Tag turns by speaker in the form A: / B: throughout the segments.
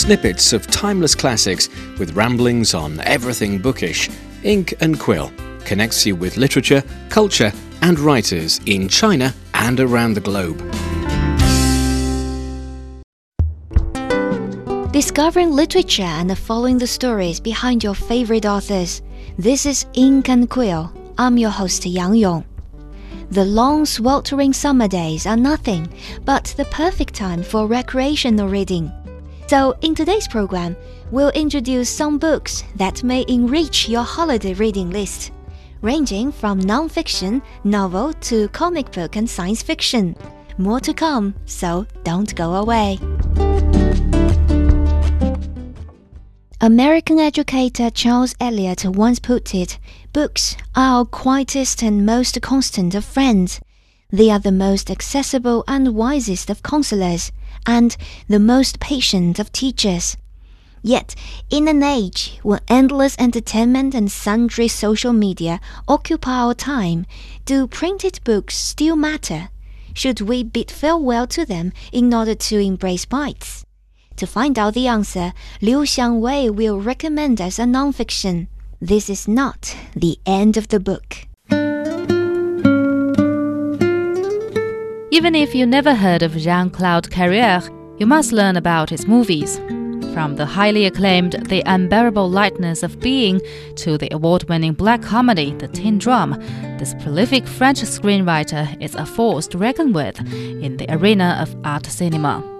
A: snippets of timeless classics with ramblings on everything bookish, Ink and Quill connects you with literature, culture, and writers in China and around the globe.
B: Discovering literature and following the stories behind your favorite authors. This is Ink and Quill. I'm your host Yang Yong. The long, sweltering summer days are nothing but the perfect time for recreational reading. So, in today's program, we'll introduce some books that may enrich your holiday reading list, ranging from non-fiction, novel to comic book and science fiction. More to come, so don't go away. American educator Charles Eliot once put it books are our quietest and most constant of friends. They are the most accessible and wisest of counselors and the most patient of teachers. Yet, in an age when endless entertainment and sundry social media occupy our time, do printed books still matter? Should we bid farewell to them in order to embrace bites? To find out the answer, Liu Xiangwei will recommend us a nonfiction. This is not the end of the book.
C: Even if you never heard of Jean Claude Carrière, you must learn about his movies. From the highly acclaimed The Unbearable Lightness of Being to the award winning black comedy The Tin Drum, this prolific French screenwriter is a force to reckon with in the arena of art cinema.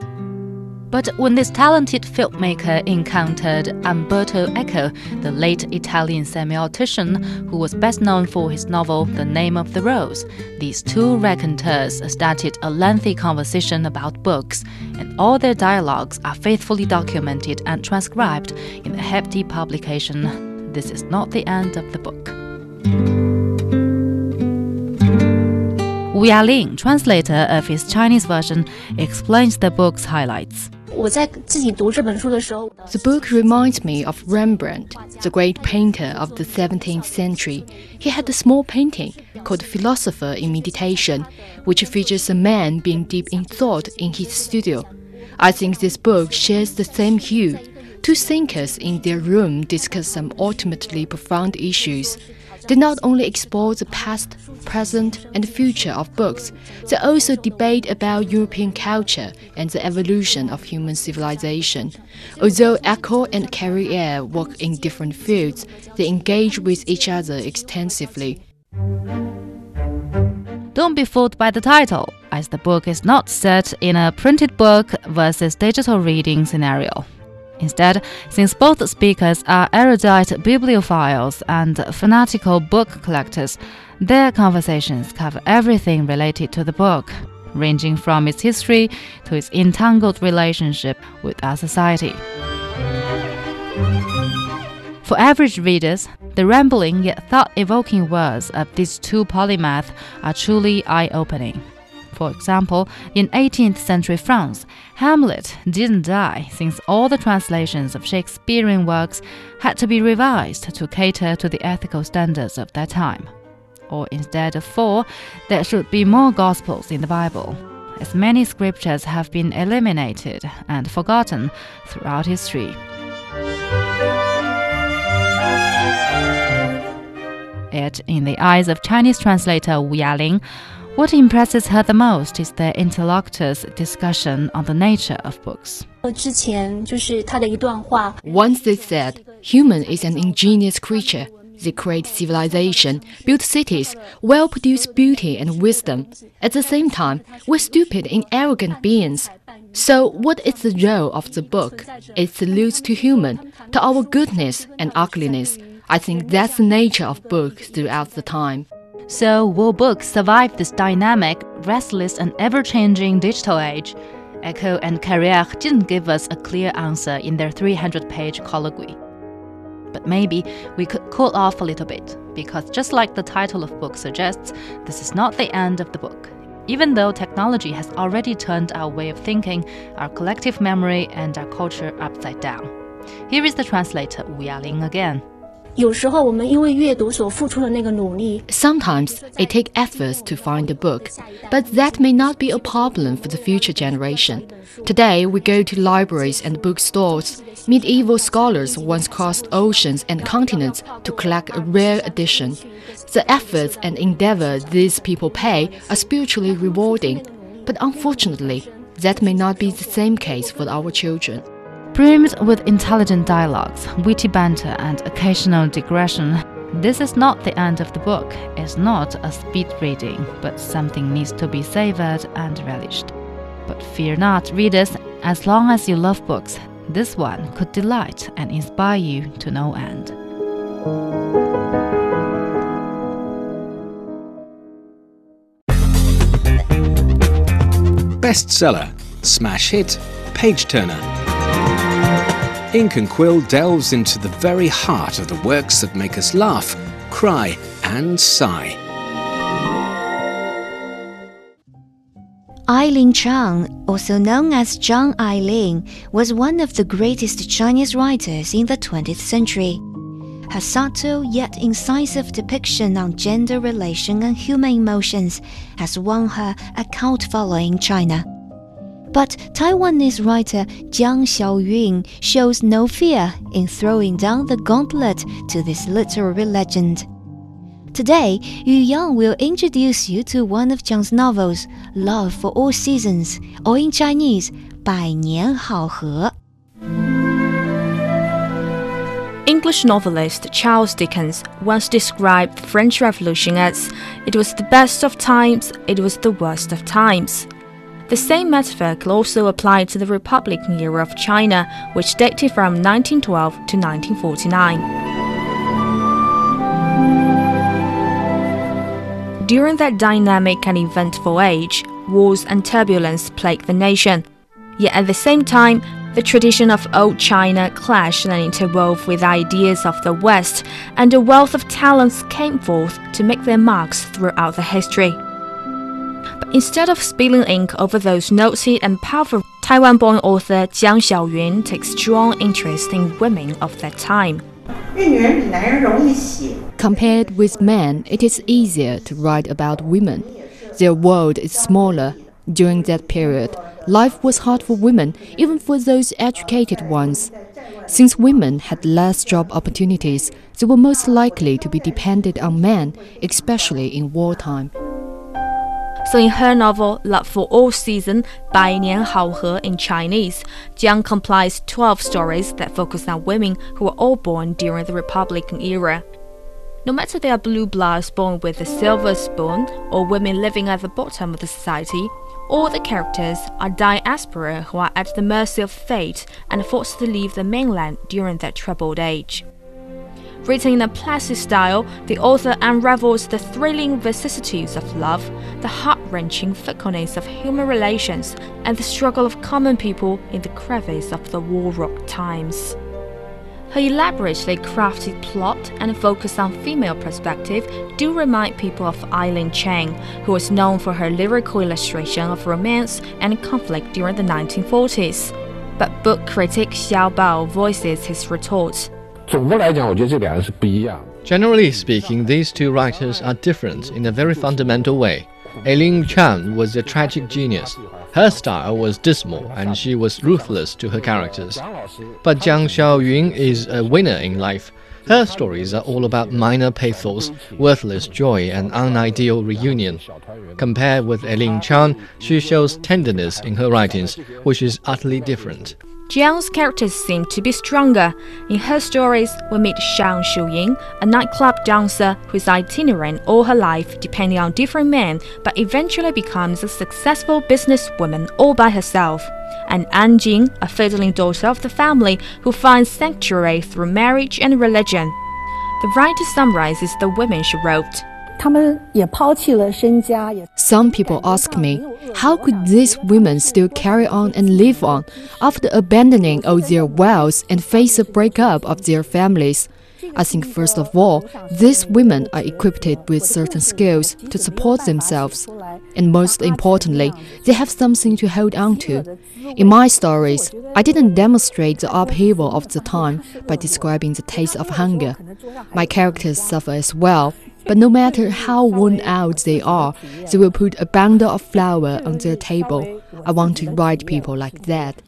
C: But when this talented filmmaker encountered Umberto Eco, the late Italian semiotician who was best known for his novel The Name of the Rose, these two raconteurs started a lengthy conversation about books, and all their dialogues are faithfully documented and transcribed in a hefty publication. This is not the end of the book. Wu Yaling, ah translator of his Chinese version, explains the book's highlights.
D: The book reminds me of Rembrandt, the great painter of the 17th century. He had a small painting called Philosopher in Meditation, which features a man being deep in thought in his studio. I think this book shares the same hue. Two thinkers in their room discuss some ultimately profound issues. They not only explore the past, present, and future of books, they also debate about European culture and the evolution of human civilization. Although Eco and Carrière work in different fields, they engage with each other extensively.
C: Don't be fooled by the title, as the book is not set in a printed book versus digital reading scenario. Instead, since both speakers are erudite bibliophiles and fanatical book collectors, their conversations cover everything related to the book, ranging from its history to its entangled relationship with our society. For average readers, the rambling yet thought evoking words of these two polymaths are truly eye opening. For example, in 18th century France, Hamlet didn't die since all the translations of Shakespearean works had to be revised to cater to the ethical standards of that time. Or instead of four, there should be more Gospels in the Bible, as many scriptures have been eliminated and forgotten throughout history. Yet, in the eyes of Chinese translator Wu Yaling, ah what impresses her the most is their interlocutors' discussion on the nature of books.
D: Once they said, human is an ingenious creature. They create civilization, build cities, well produce beauty and wisdom. At the same time, we're stupid and arrogant beings. So, what is the role of the book? It alludes to human, to our goodness and ugliness. I think that's the nature of books throughout the time.
C: So, will books survive this dynamic, restless, and ever changing digital age? Eco and Carrière didn't give us a clear answer in their 300 page colloquy. But maybe we could cool off a little bit, because just like the title of book suggests, this is not the end of the book. Even though technology has already turned our way of thinking, our collective memory, and our culture upside down. Here is the translator Wu Yaling ah again.
D: Sometimes it takes efforts to find a book, but that may not be a problem for the future generation. Today, we go to libraries and bookstores. Medieval scholars once crossed oceans and continents to collect a rare edition. The efforts and endeavor these people pay are spiritually rewarding, but unfortunately, that may not be the same case for our children.
C: Brimmed with intelligent dialogues, witty banter, and occasional digression, this is not the end of the book. It's not a speed reading, but something needs to be savored and relished. But fear not, readers, as long as you love books, this one could delight and inspire you to no end.
A: Bestseller, smash hit, page turner. Ink and Quill delves into the very heart of the works that make us laugh, cry, and sigh.
B: Eileen Chang, also known as Zhang Ailing, was one of the greatest Chinese writers in the 20th century. Her subtle yet incisive depiction on gender relation and human emotions has won her a cult following in China. But Taiwanese writer Jiang Xiaoyun shows no fear in throwing down the gauntlet to this literary legend. Today, Yu Yang will introduce you to one of Jiang's novels, Love for All Seasons, or in Chinese, Bai Nian Hao He.
E: English novelist Charles Dickens once described the French Revolution as it was the best of times, it was the worst of times. The same metaphor could also apply to the Republican era of China, which dated from 1912 to 1949. During that dynamic and eventful age, wars and turbulence plagued the nation. Yet at the same time, the tradition of old China clashed and interwove with ideas of the West, and a wealth of talents came forth to make their marks throughout the history. But instead of spilling ink over those noted and powerful, Taiwan born author Jiang Xiaoyun takes strong interest in women of that time.
D: Compared with men, it is easier to write about women. Their world is smaller. During that period, life was hard for women, even for those educated ones. Since women had less job opportunities, they were most likely to be dependent on men, especially in wartime.
E: So in her novel Love for All Season, Bai Nian Hao He in Chinese, Jiang compiled 12 stories that focus on women who were all born during the Republican era. No matter they are blue bloods born with a silver spoon, or women living at the bottom of the society, all the characters are diaspora who are at the mercy of fate and forced to leave the mainland during that troubled age. Written in a placid style, the author unravels the thrilling vicissitudes of love, the heart wrenching fickleness of human relations, and the struggle of common people in the crevice of the war rocked times. Her elaborately crafted plot and focus on female perspective do remind people of Eileen Chang, who was known for her lyrical illustration of romance and conflict during the 1940s. But book critic Xiao Bao voices his retort.
F: Generally speaking, these two writers are different in a very fundamental way. Eileen Chang was a tragic genius. Her style was dismal and she was ruthless to her characters. But Jiang Xiaoyun is a winner in life. Her stories are all about minor pathos, worthless joy, and unideal reunion. Compared with Eileen Chang, she shows tenderness in her writings, which is utterly different.
E: Jiang's characters seem to be stronger. In her stories, we meet Shang Shuying, a nightclub dancer who is itinerant all her life, depending on different men, but eventually becomes a successful businesswoman all by herself. And An Jing, a fiddling daughter of the family who finds sanctuary through marriage and religion. The writer summarizes the women she wrote.
D: Some people ask me, how could these women still carry on and live on after abandoning all their wealth and face a breakup of their families? I think, first of all, these women are equipped with certain skills to support themselves. And most importantly, they have something to hold on to. In my stories, I didn't demonstrate the upheaval of the time by describing the taste of hunger. My characters suffer as well, but no matter how worn out they are, they will put a bundle of flour on their table. I want to write people like that.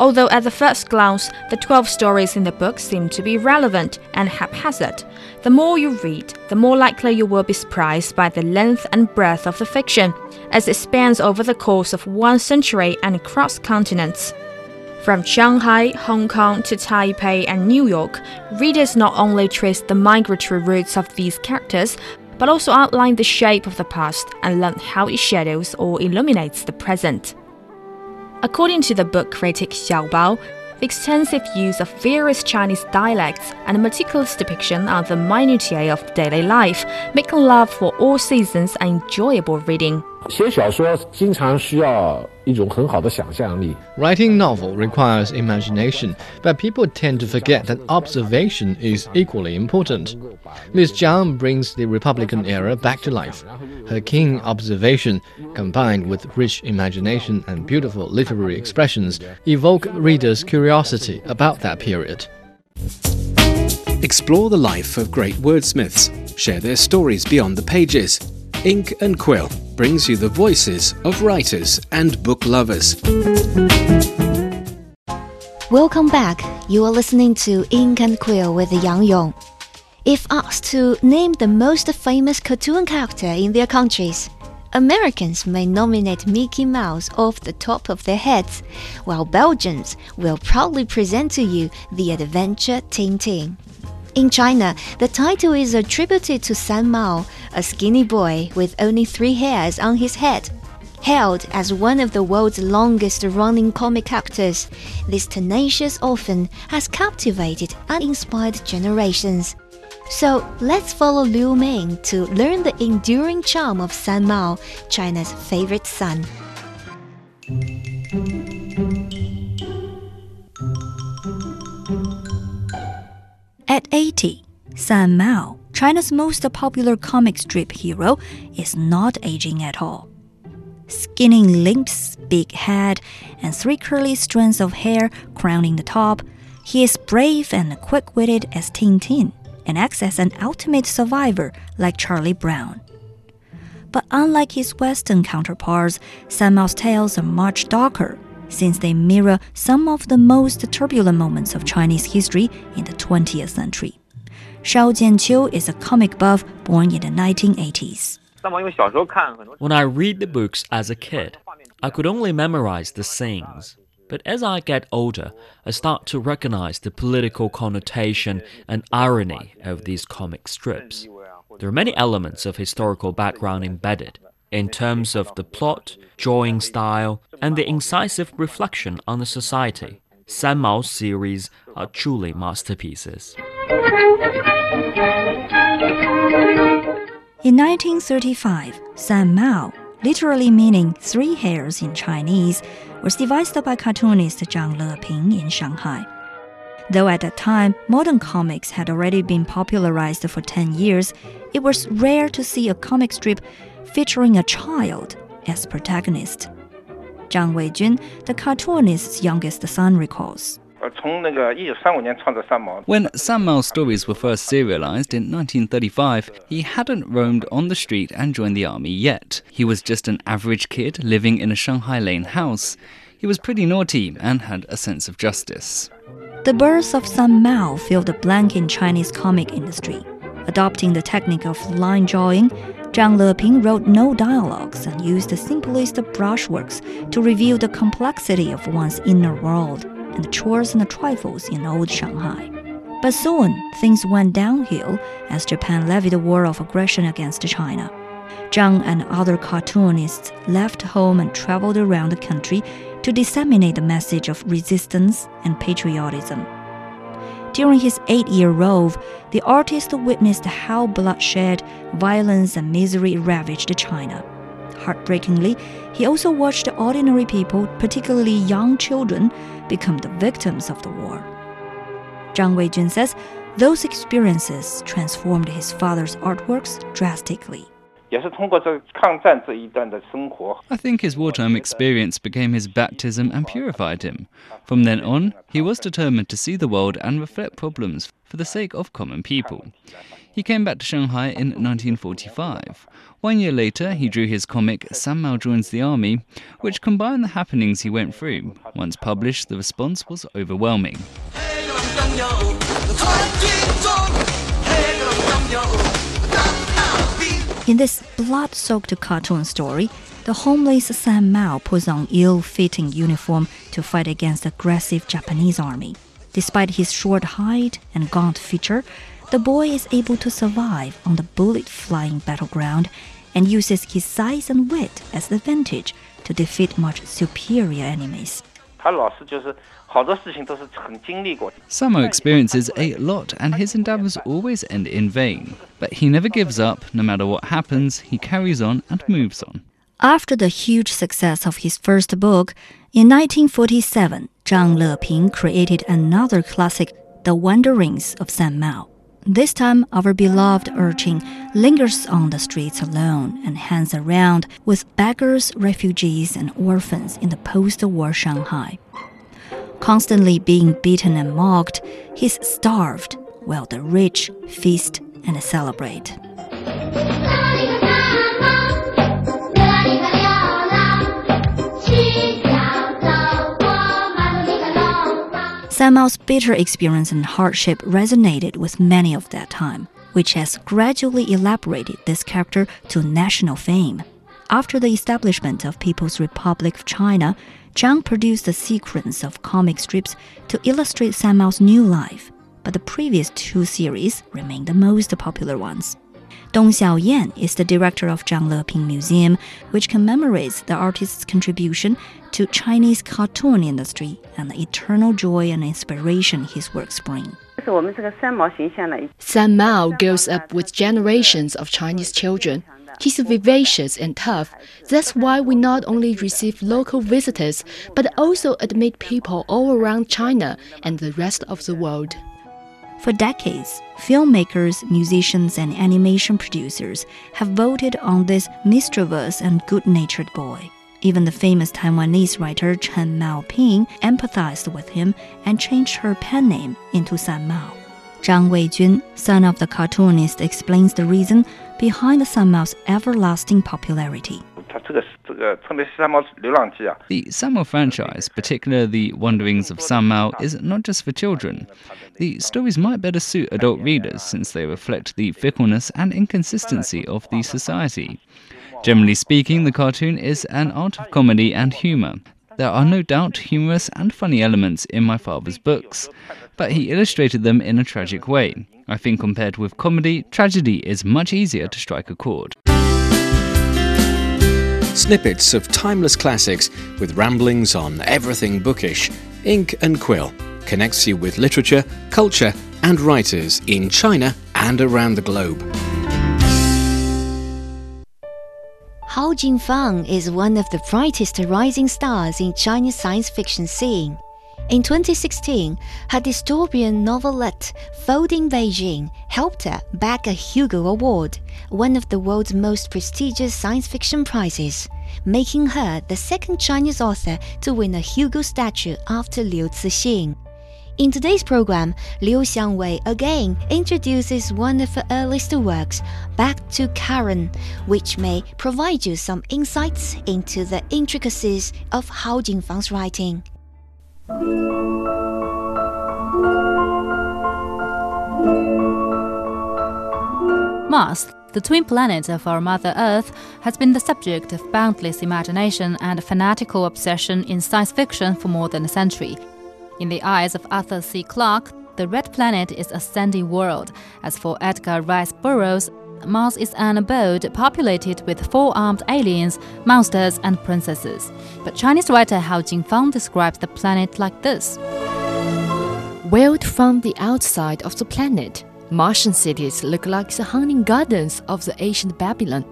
E: Although at the first glance, the 12 stories in the book seem to be relevant and haphazard, the more you read, the more likely you will be surprised by the length and breadth of the fiction, as it spans over the course of one century and across continents. From Shanghai, Hong Kong to Taipei and New York, readers not only trace the migratory routes of these characters, but also outline the shape of the past and learn how it shadows or illuminates the present. According to the book critic Xiao Bao, the extensive use of various Chinese dialects and a meticulous depiction of the minutiae of daily life make love for all seasons an enjoyable reading.
G: 写小说经常需要一种很好的想象力。
F: Writing novel requires imagination, but people tend to forget that observation is equally important. Ms. Jiang brings the Republican era back to life. Her keen observation, combined with rich imagination and beautiful literary expressions, evoke readers' curiosity about that period.
A: Explore the life of great wordsmiths, share their stories beyond the pages. Ink and Quill brings you the voices of writers and book lovers.
B: Welcome back. You are listening to Ink and Quill with Yang Yong. If asked to name the most famous cartoon character in their countries, Americans may nominate Mickey Mouse off the top of their heads, while Belgians will proudly present to you the adventure Tintin. In China, the title is attributed to San Mao, a skinny boy with only three hairs on his head. Hailed as one of the world's longest running comic actors, this tenacious orphan has captivated and inspired generations. So let's follow Liu Ming to learn the enduring charm of San Mao, China's favorite son.
H: At 80, San Mao, China's most popular comic strip hero, is not aging at all. Skinny lips, big head, and three curly strands of hair crowning the top, he is brave and quick witted as Tintin and acts as an ultimate survivor like Charlie Brown. But unlike his Western counterparts, San Mao's tales are much darker since they mirror some of the most turbulent moments of Chinese history in the 20th century. Shao Jianqiu is a comic buff born in the 1980s.
I: When I read the books as a kid, I could only memorize the scenes. But as I get older, I start to recognize the political connotation and irony of these comic strips. There are many elements of historical background embedded, in terms of the plot, drawing style, and the incisive reflection on the society. San Mao's series are truly masterpieces.
H: In 1935, San Mao, literally meaning three hairs in Chinese, was devised by cartoonist Zhang Leping in Shanghai. Though at that time modern comics had already been popularized for 10 years, it was rare to see a comic strip featuring a child as protagonist. Zhang Weijun, the cartoonist's youngest son, recalls.
J: When San Mao's stories were first serialized in 1935, he hadn't roamed on the street and joined the army yet. He was just an average kid living in a Shanghai Lane house. He was pretty naughty and had a sense of justice.
H: The birth of San Mao filled a blank in Chinese comic industry. Adopting the technique of line drawing, Zhang Leping wrote no dialogues and used the simplest brushworks to reveal the complexity of one's inner world and the chores and the trifles in old Shanghai. But soon, things went downhill as Japan levied a war of aggression against China. Zhang and other cartoonists left home and traveled around the country to disseminate the message of resistance and patriotism. During his eight year rove, the artist witnessed how bloodshed, violence, and misery ravaged China. Heartbreakingly, he also watched ordinary people, particularly young children, become the victims of the war. Zhang Weijun says, Those experiences transformed his father's artworks drastically.
J: I think his wartime experience became his baptism and purified him. From then on, he was determined to see the world and reflect problems for the sake of common people. He came back to Shanghai in 1945. One year later, he drew his comic San Mao Joins the Army, which combined the happenings he went through. Once published, the response was overwhelming.
H: In this blood soaked cartoon story, the homeless San Mao puts on ill fitting uniform to fight against aggressive Japanese army. Despite his short height and gaunt feature, the boy is able to survive on the bullet flying battleground and uses his size and wit as advantage to defeat much superior enemies.
J: San Mao experiences a lot, and his endeavors always end in vain. But he never gives up, no matter what happens, he carries on and moves on.
H: After the huge success of his first book, in 1947, Zhang Leping created another classic, The Wanderings of San Mao. This time, our beloved urchin lingers on the streets alone and hangs around with beggars, refugees, and orphans in the post war Shanghai. Constantly being beaten and mocked, he's starved while the rich feast and celebrate. Mao's bitter experience and hardship resonated with many of that time, which has gradually elaborated this character to national fame. After the establishment of People's Republic of China, Zhang produced a sequence of comic strips to illustrate Mao's new life, but the previous two series remain the most popular ones. Dong Xiaoyan is the director of Zhang Leping Museum, which commemorates the artist's contribution to Chinese cartoon industry and the eternal joy and inspiration his works bring.
D: San Mao grows up with generations of Chinese children. He's vivacious and tough. That's why we not only receive local visitors, but also admit people all around China and the rest of the world.
H: For decades, filmmakers, musicians, and animation producers have voted on this mischievous and good natured boy. Even the famous Taiwanese writer Chen Mao Ping empathized with him and changed her pen name into San Mao. Zhang Weijun, son of the cartoonist, explains the reason behind San Mao's everlasting popularity.
J: The San Mao franchise, particularly the Wanderings of San Mao, is not just for children. The stories might better suit adult readers since they reflect the fickleness and inconsistency of the society. Generally speaking, the cartoon is an art of comedy and humor. There are no doubt humorous and funny elements in my father's books, but he illustrated them in a tragic way. I think compared with comedy, tragedy is much easier to strike a chord.
A: Snippets of timeless classics with ramblings on everything bookish, ink and quill connects you with literature, culture, and writers in China and around the globe.
B: Hao Jingfang is one of the brightest rising stars in Chinese science fiction scene. In 2016, her dystopian novelette Folding Beijing helped her bag a Hugo Award, one of the world's most prestigious science fiction prizes, making her the second Chinese author to win a Hugo statue after Liu Cixin. In today's program, Liu Xiangwei again introduces one of her earliest works, Back to Karen, which may provide you some insights into the intricacies of Hao Jingfang's writing.
C: Mars, the twin planet of our Mother Earth, has been the subject of boundless imagination and fanatical obsession in science fiction for more than a century. In the eyes of Arthur C. Clarke, the red planet is a sandy world. As for Edgar Rice Burroughs, Mars is an abode populated with four armed aliens, monsters, and princesses. But Chinese writer Hao Jingfang describes the planet like this
D: Viewed from the outside of the planet, Martian cities look like the hunting gardens of the ancient Babylon.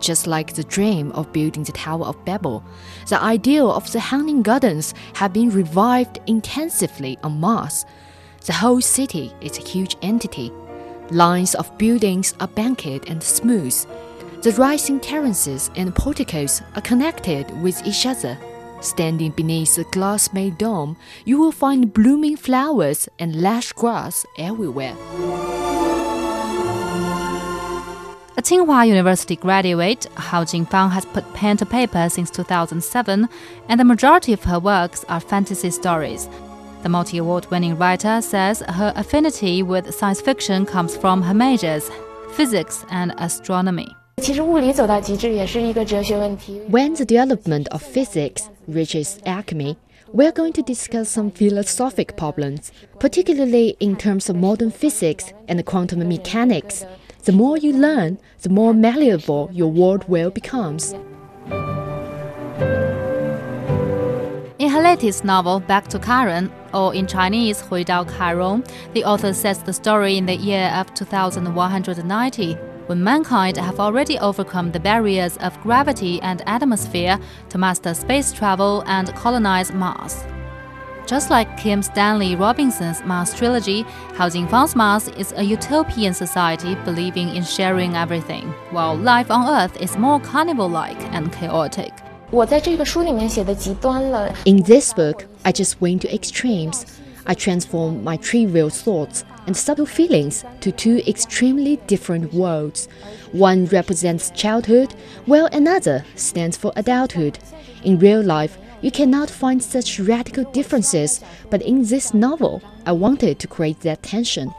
D: Just like the dream of building the Tower of Babel, the ideal of the hunting gardens have been revived intensively on Mars. The whole city is a huge entity. Lines of buildings are banked and smooth. The rising terraces and porticos are connected with each other. Standing beneath the glass made dome, you will find blooming flowers and lush grass everywhere.
C: A Tsinghua University graduate, Hao Jingfang has put pen to paper since 2007, and the majority of her works are fantasy stories. The multi award winning writer says her affinity with science fiction comes from her majors, physics and astronomy.
D: When the development of physics reaches acme, we're going to discuss some philosophic problems, particularly in terms of modern physics and quantum mechanics. The more you learn, the more malleable your world will becomes.
C: Latest novel, Back to Karen, or in Chinese, Hui Dao Kairong, the author sets the story in the year of 2190, when mankind have already overcome the barriers of gravity and atmosphere to master space travel and colonize Mars. Just like Kim Stanley Robinson's Mars trilogy, Hao Jingfang's Mars is a utopian society believing in sharing everything, while life on Earth is more carnival-like and chaotic.
D: In this book, I just went to extremes. I transformed my trivial thoughts and subtle feelings to two extremely different worlds. One represents childhood, while another stands for adulthood. In real life, you cannot find such radical differences, but in this novel, I wanted to create that tension.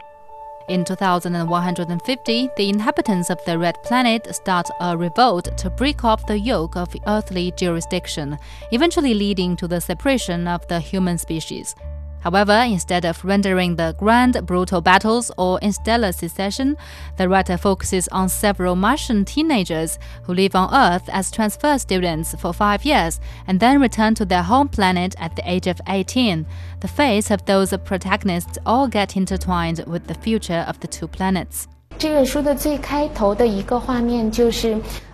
C: In 2150, the inhabitants of the Red Planet start a revolt to break off the yoke of earthly jurisdiction, eventually leading to the separation of the human species. However, instead of rendering the grand, brutal battles or interstellar secession, the writer focuses on several Martian teenagers who live on Earth as transfer students for five years and then return to their home planet at the age of 18. The fates of those protagonists all get intertwined with the future of the two planets.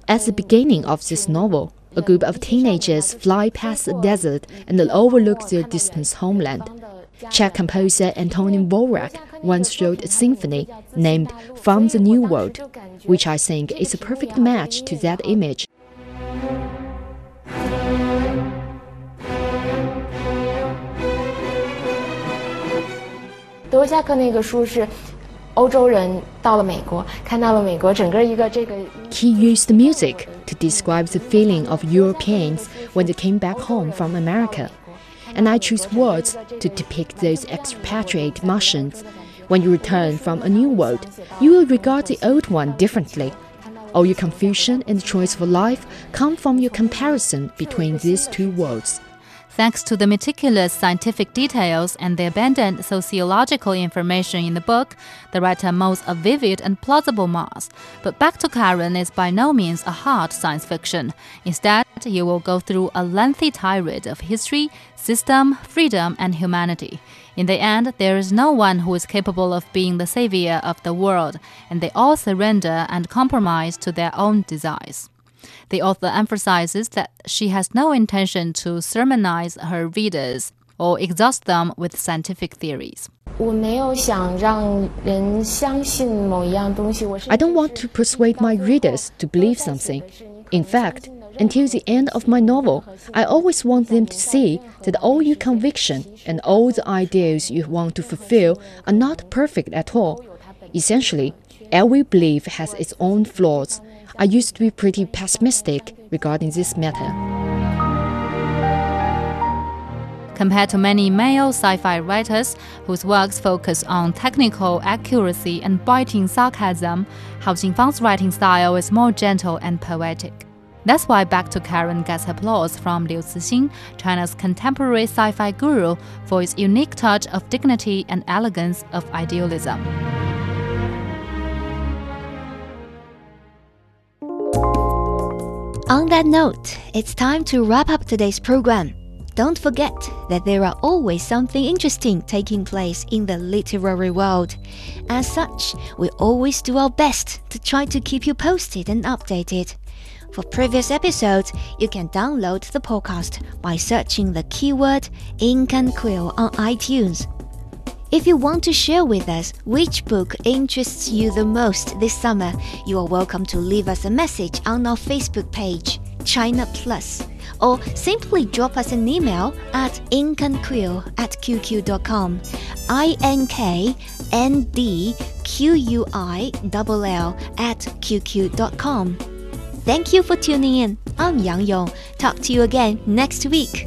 D: At the beginning of this novel, a group of teenagers fly past a desert and overlook their distant homeland. Czech composer Antonin Dvorak once wrote a symphony named From the New World, which I think is a perfect match to that image. He used music to describe the feeling of Europeans when they came back home from America and I choose words to depict those expatriate Martians. When you return from a new world, you will regard the old one differently. All your confusion and choice for life come from your comparison between these two worlds.
C: Thanks to the meticulous scientific details and the abundant sociological information in the book, the writer molds a vivid and plausible Mars. But Back to Karen is by no means a hard science fiction. Instead, you will go through a lengthy tirade of history, system, freedom, and humanity. In the end, there is no one who is capable of being the savior of the world, and they all surrender and compromise to their own desires. The author emphasizes that she has no intention to sermonize her readers or exhaust them with scientific theories.
D: I don't want to persuade my readers to believe something. In fact, until the end of my novel, I always want them to see that all your conviction and all the ideals you want to fulfill are not perfect at all. Essentially, every belief has its own flaws I used to be pretty pessimistic regarding this matter.
C: Compared to many male sci fi writers whose works focus on technical accuracy and biting sarcasm, Hao Jingfang's writing style is more gentle and poetic. That's why Back to Karen gets applause from Liu Cixin, China's contemporary sci fi guru, for its unique touch of dignity and elegance of idealism.
B: On that note, it's time to wrap up today's program. Don't forget that there are always something interesting taking place in the literary world. As such, we always do our best to try to keep you posted and updated. For previous episodes, you can download the podcast by searching the keyword Ink and Quill on iTunes. If you want to share with us which book interests you the most this summer, you are welcome to leave us a message on our Facebook page, China Plus, or simply drop us an email at inkandquill at qq.com. I N K N D Q U I L L at qq.com. Thank you for tuning in. I'm Yang Yong. Talk to you again next week.